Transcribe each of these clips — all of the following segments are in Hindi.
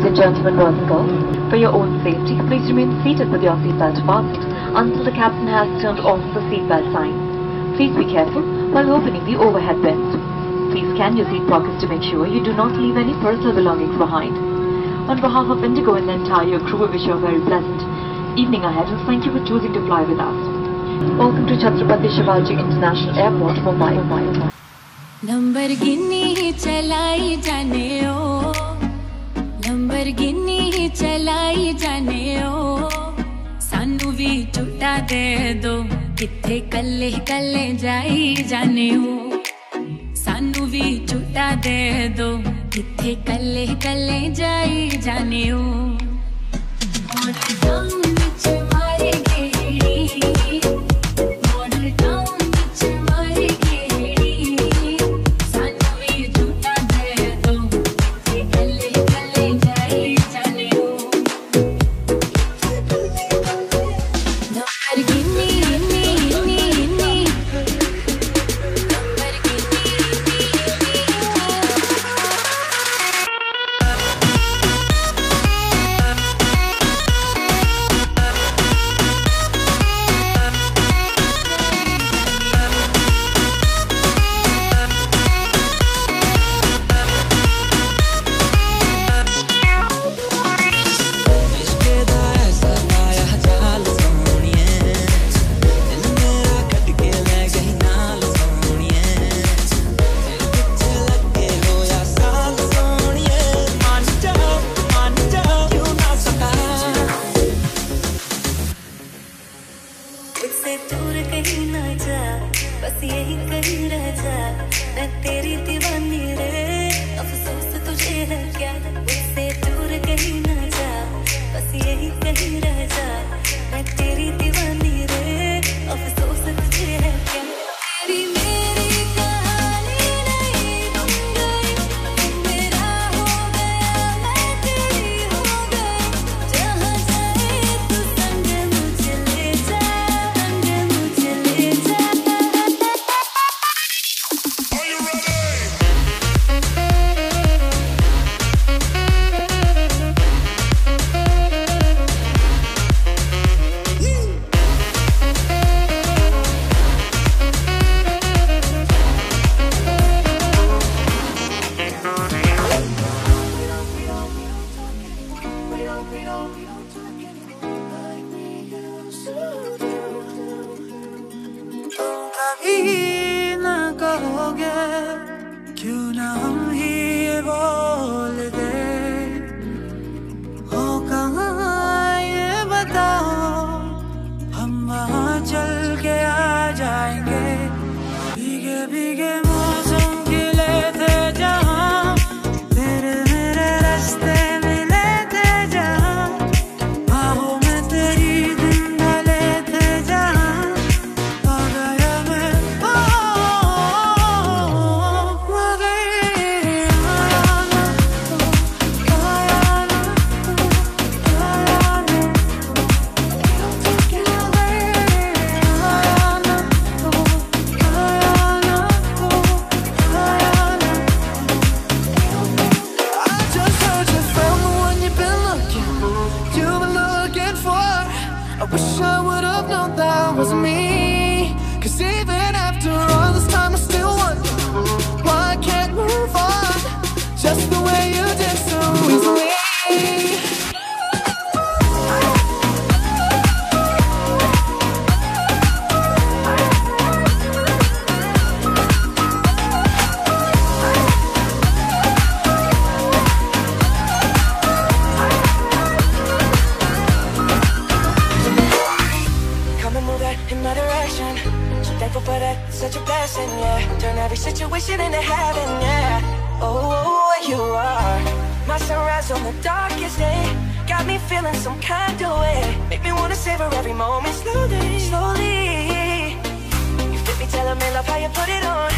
Ladies and gentlemen, boys and girls, for your own safety, please remain seated with your seatbelt fastened until the captain has turned off the seatbelt sign. Please be careful while opening the overhead bins. Please scan your seat pockets to make sure you do not leave any personal belongings behind. On behalf of Indigo and the entire crew, we wish you a very pleasant evening ahead and thank you for choosing to fly with us. Welcome to Chhatrapati Shivaji International Airport, Mumbai. Mumbai. Lamborghini चलाई जाने ओ लंबरगिनी चलाई जाने ओ। सानू भी झूठा दे दो किथे कल्ले कल्ले जाई जाने ओ। सानू भी झूठा दे दो किथे कल्ले कल्ले जाई जाने ओ। और दम विच tienes. Feeling some kind of way. Make me wanna savor every moment slowly, slowly. You fit me, telling me love how you put it on.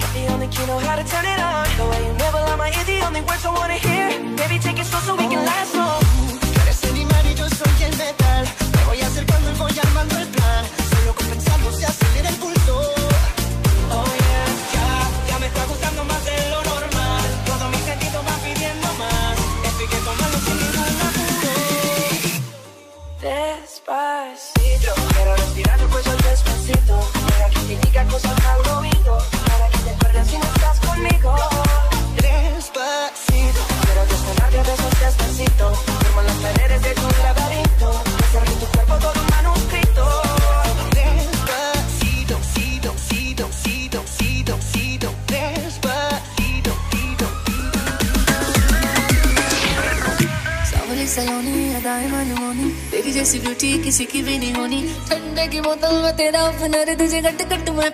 Got the only key, know how to turn it on. The way you never lie my ear, the only words I wanna hear. Baby, take it slow so we can last long. बोतल में तेरा अपना तुझे कट कट मैं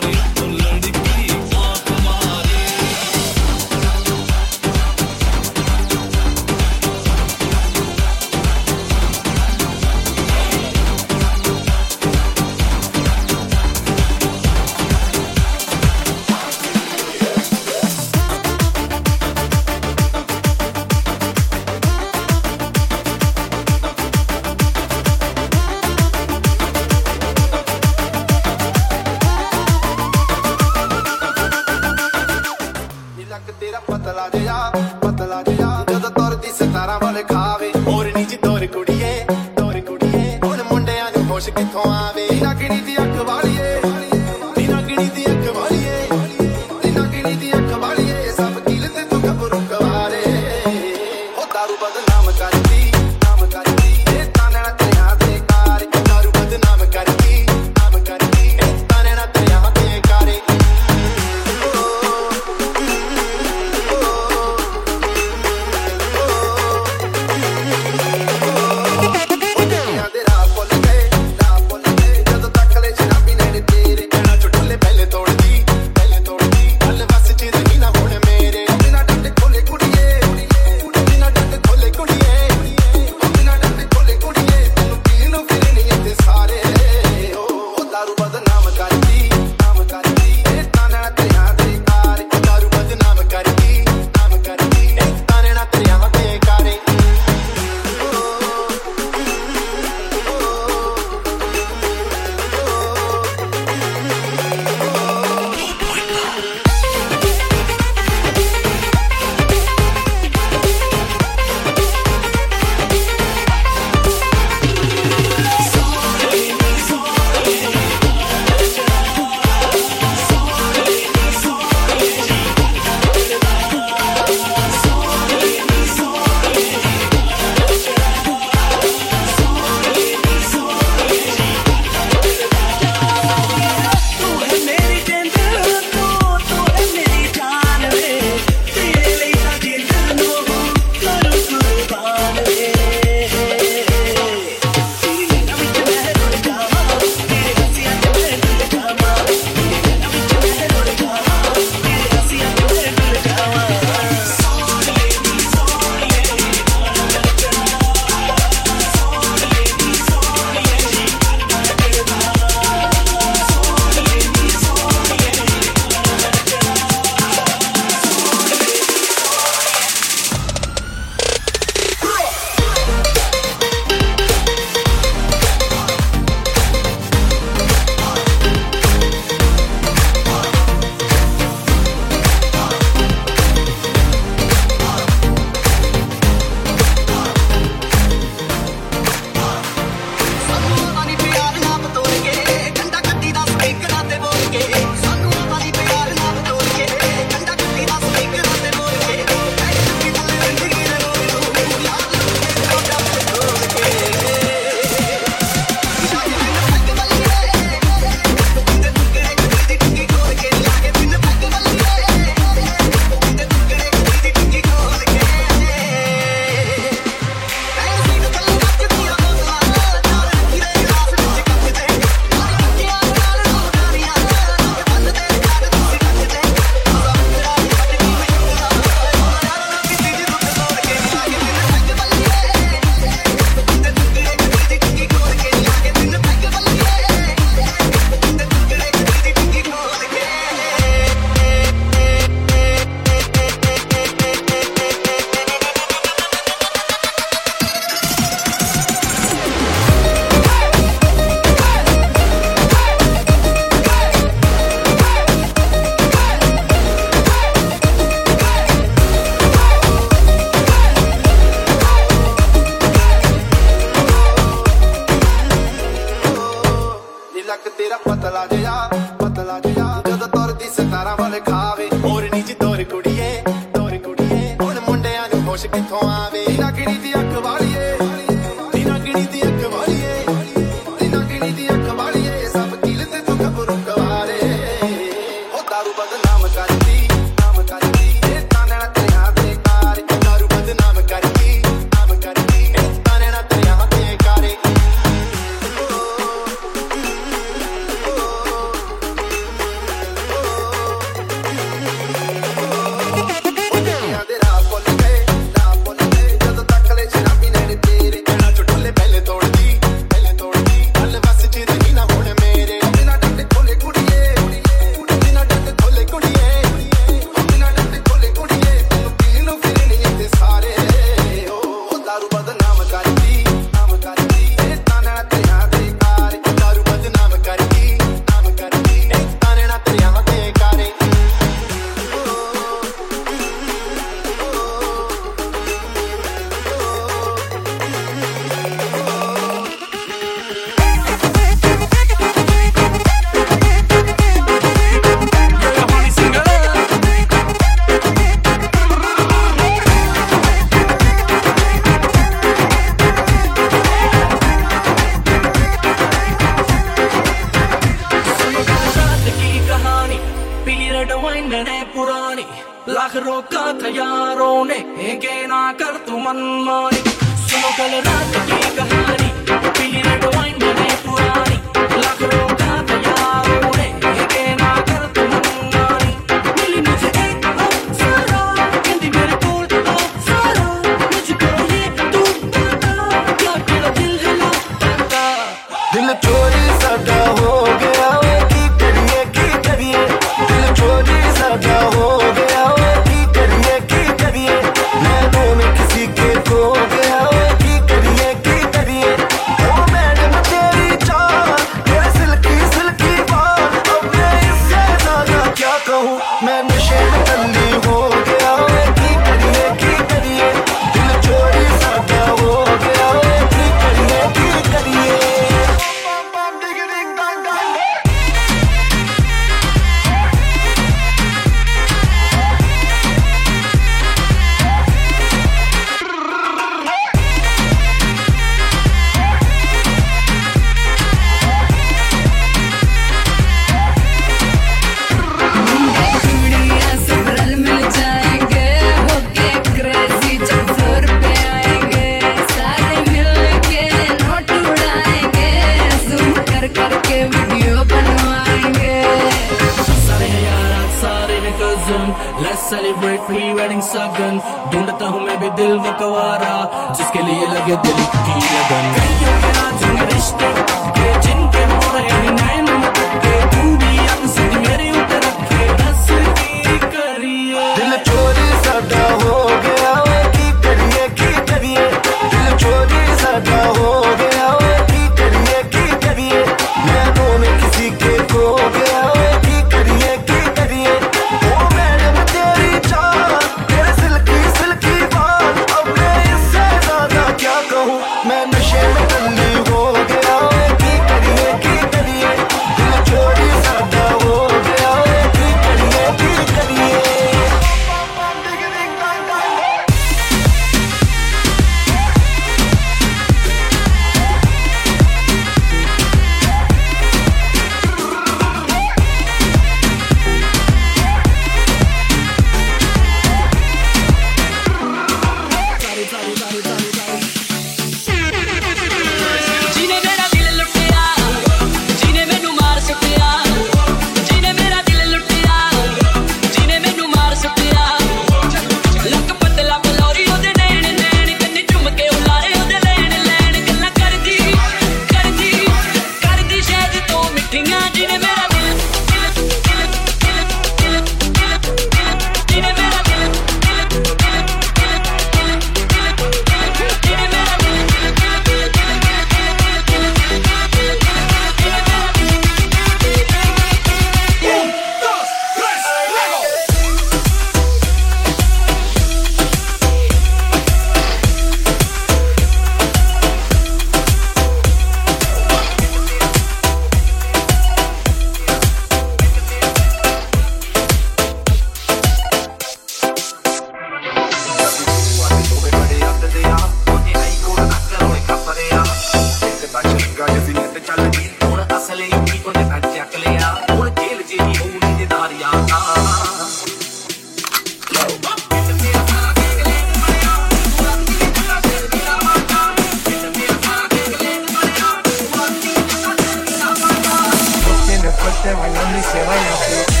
Fuerte bailando y se baila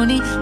testimony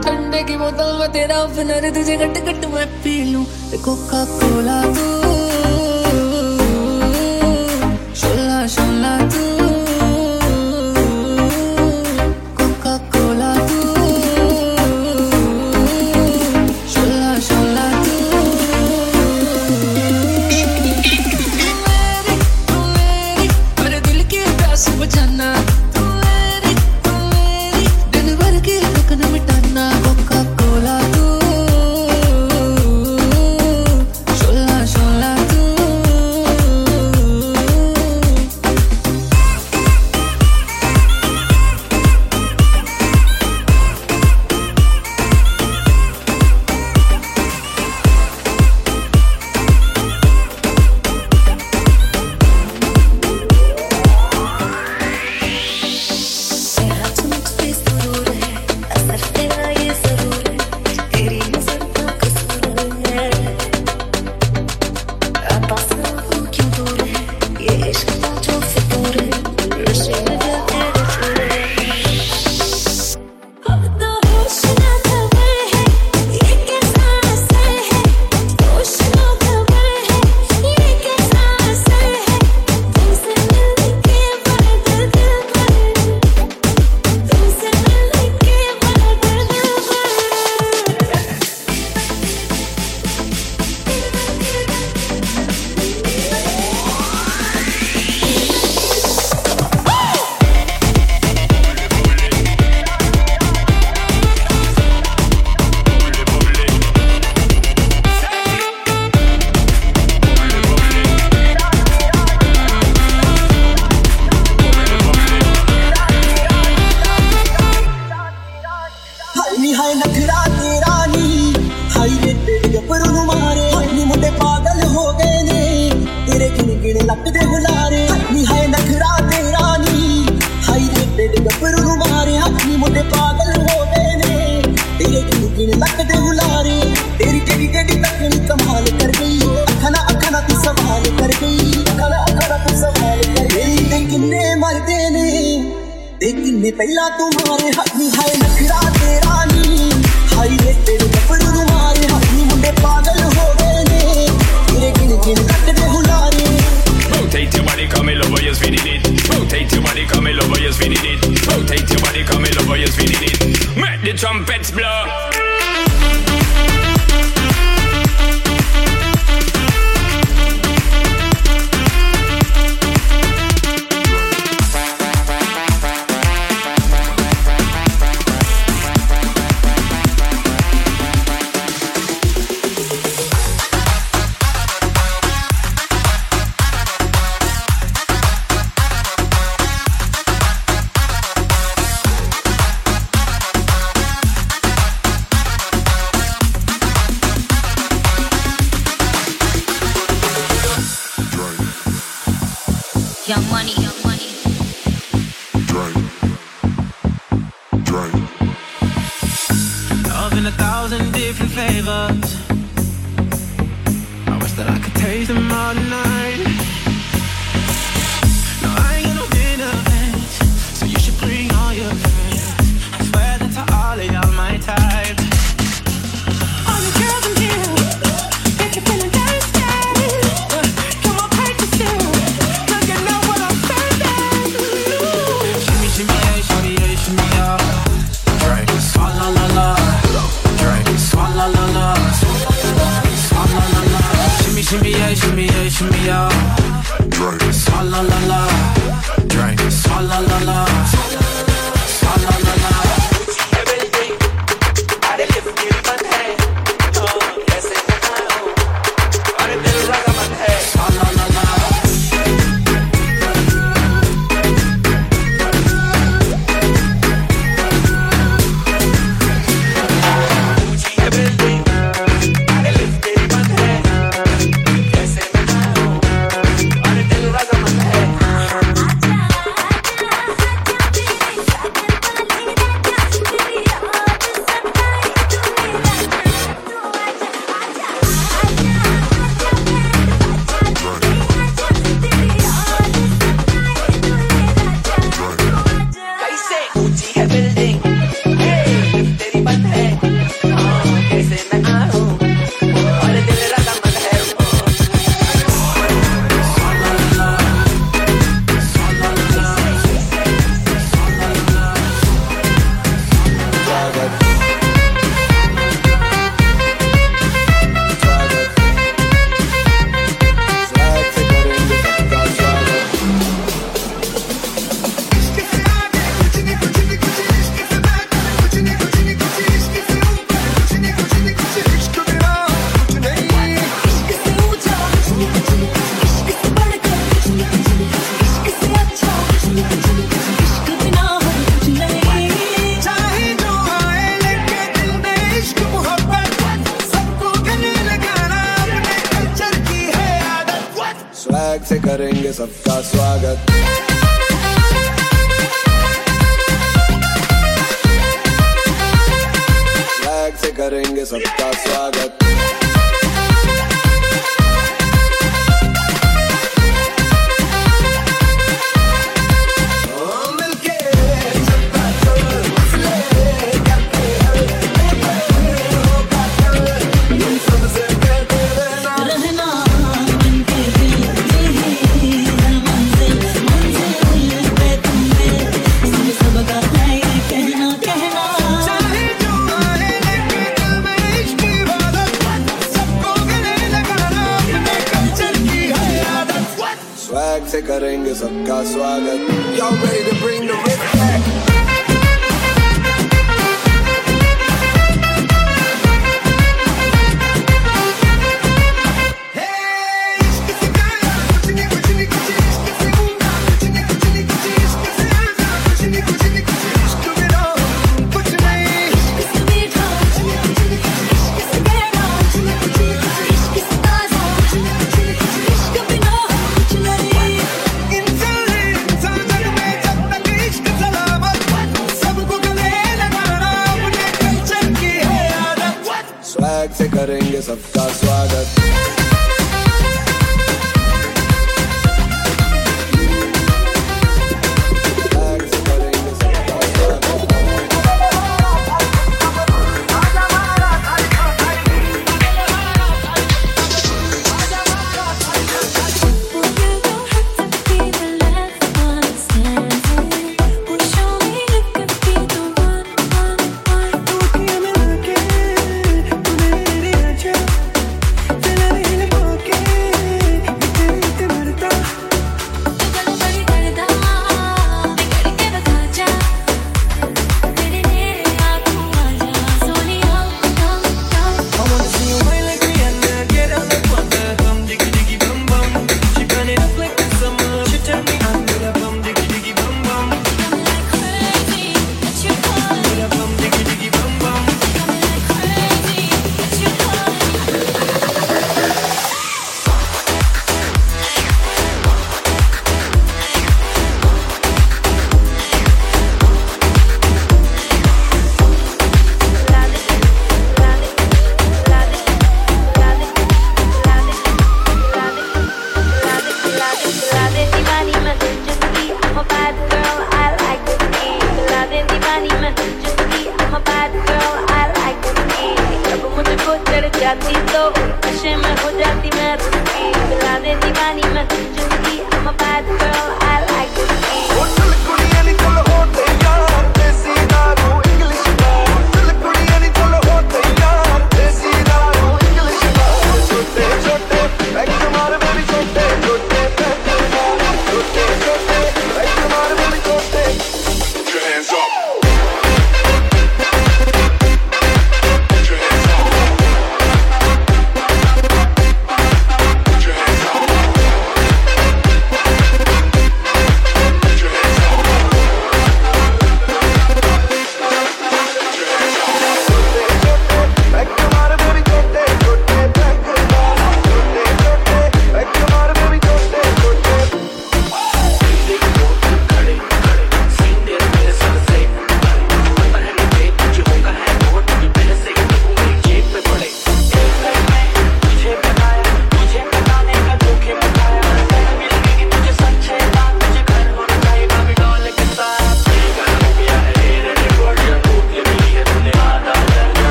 of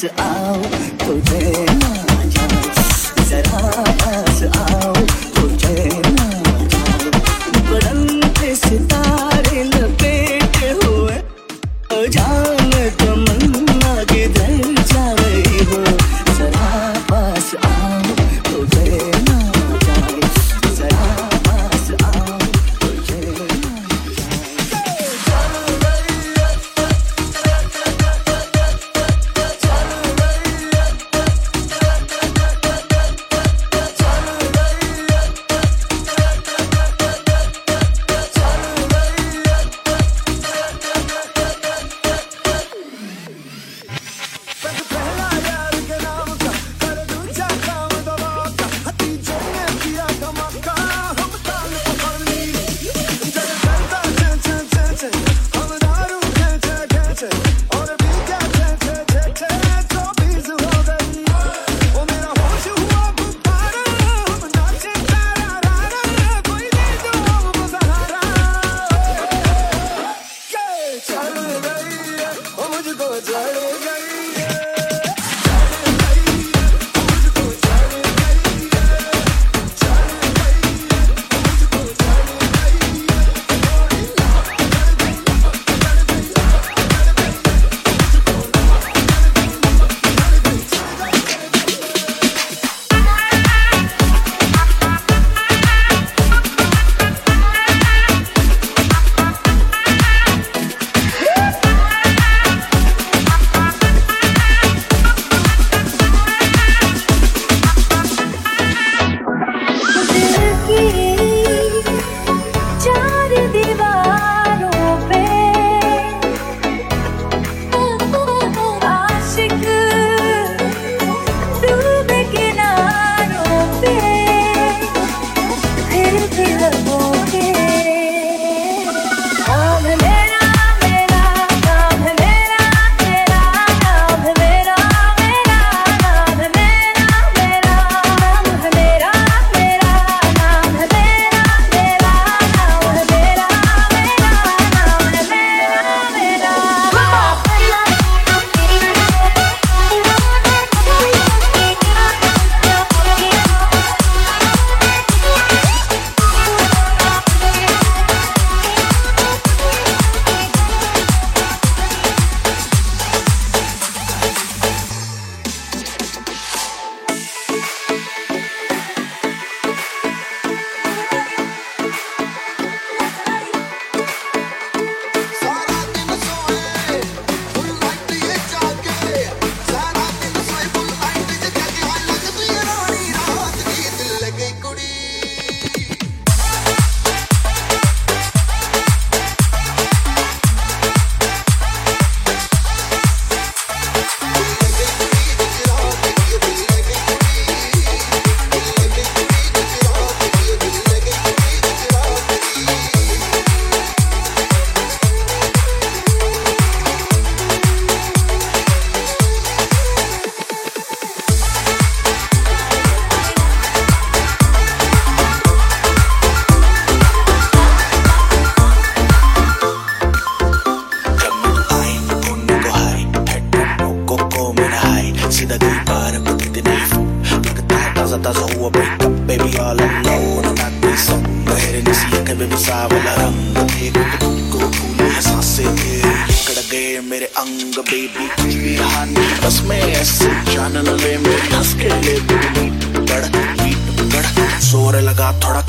to out. सावल रंग थे को फूली सांसे थे कड़ गए मेरे अंग बेबी कुछ भी हानि बस मैं ऐसे जानन ले, मेरे हंस के ले बीट बीट पकड़ ज़ोर लगा, थोड़ा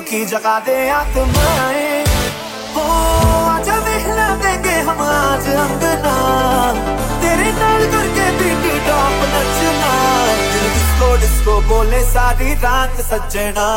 की जगा दे आत्माए। ओ आज हिला देंगे हम आज अंगना। तेरे नाल करके बीटी टॉप नचना। डिस्को डिस्को बोले सारी रात सजना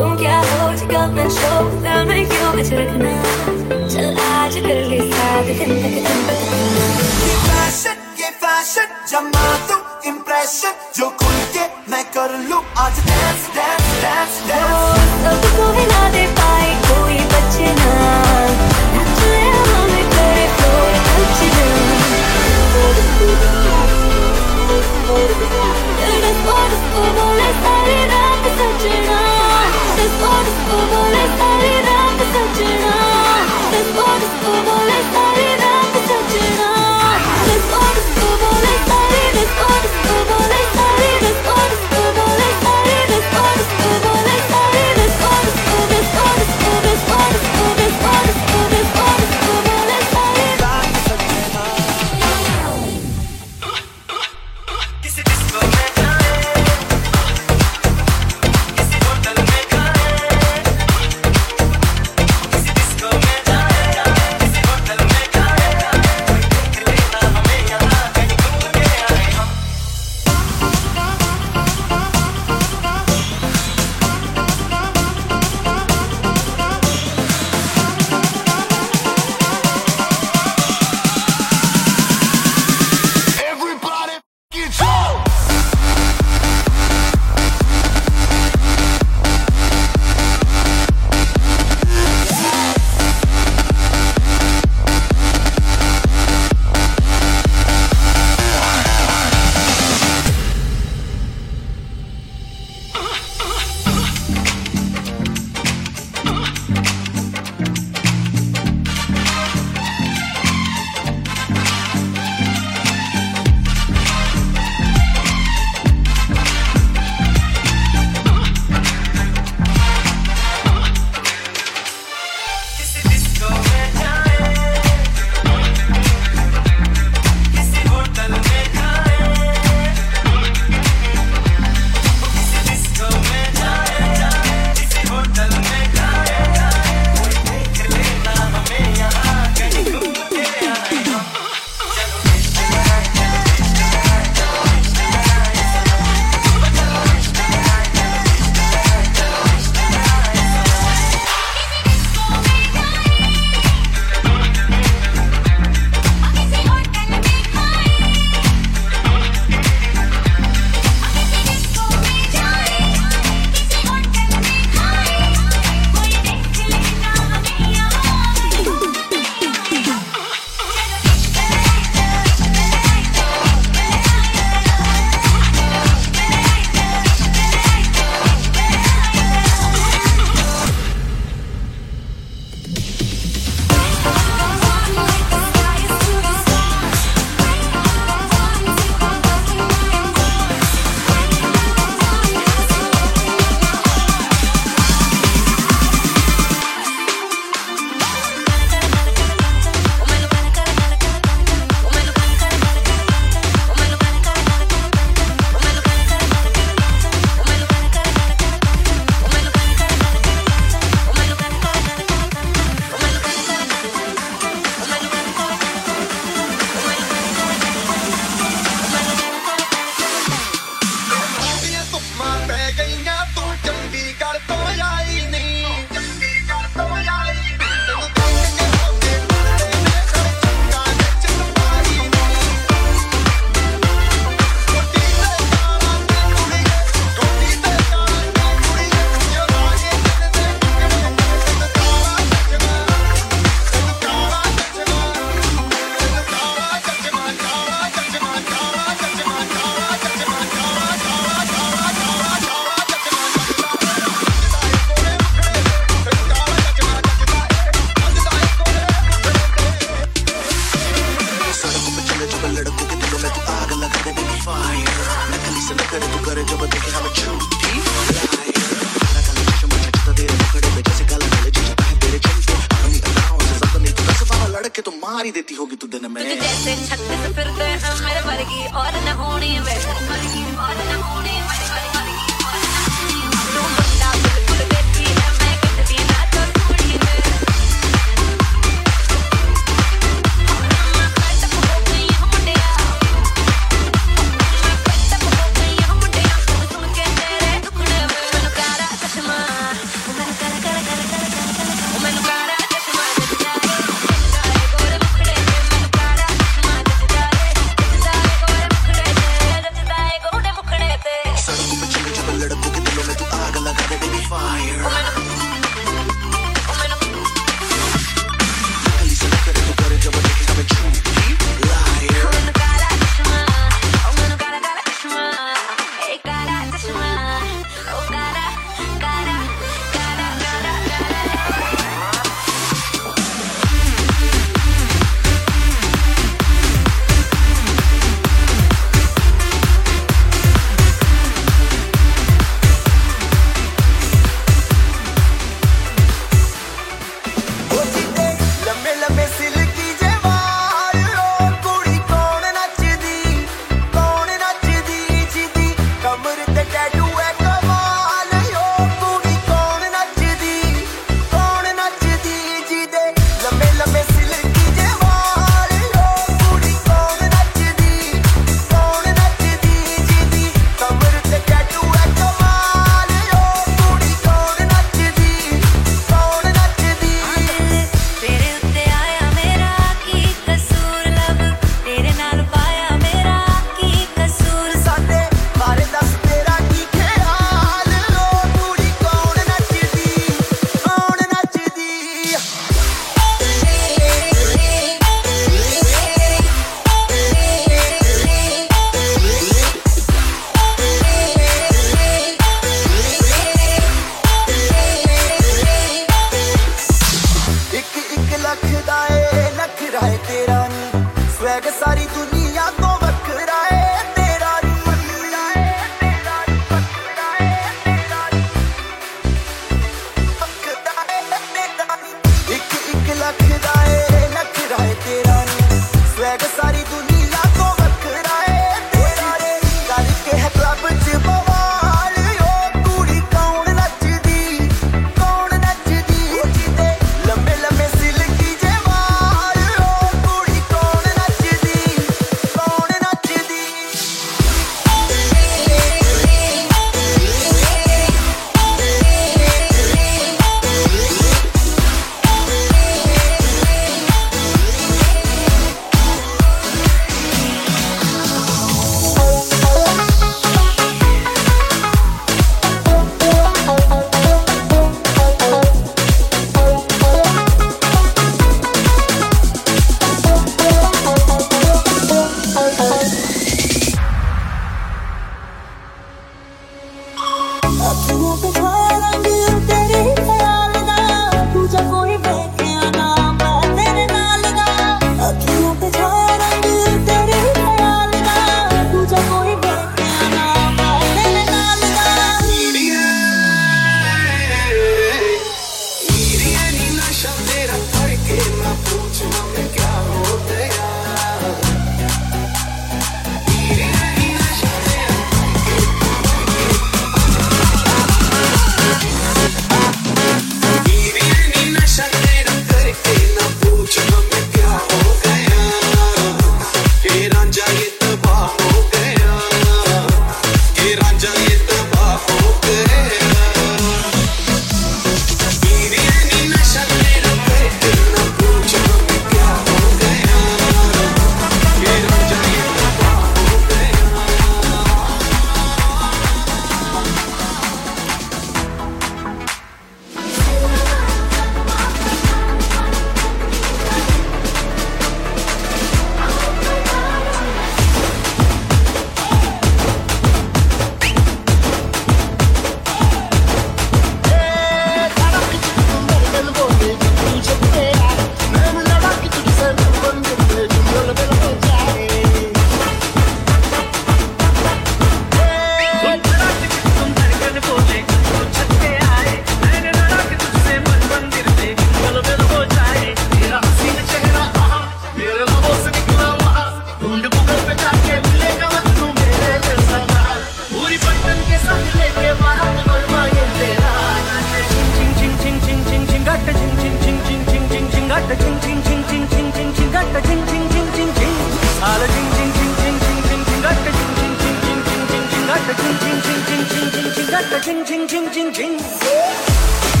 轻轻轻轻轻轻轻轻轻轻轻轻轻轻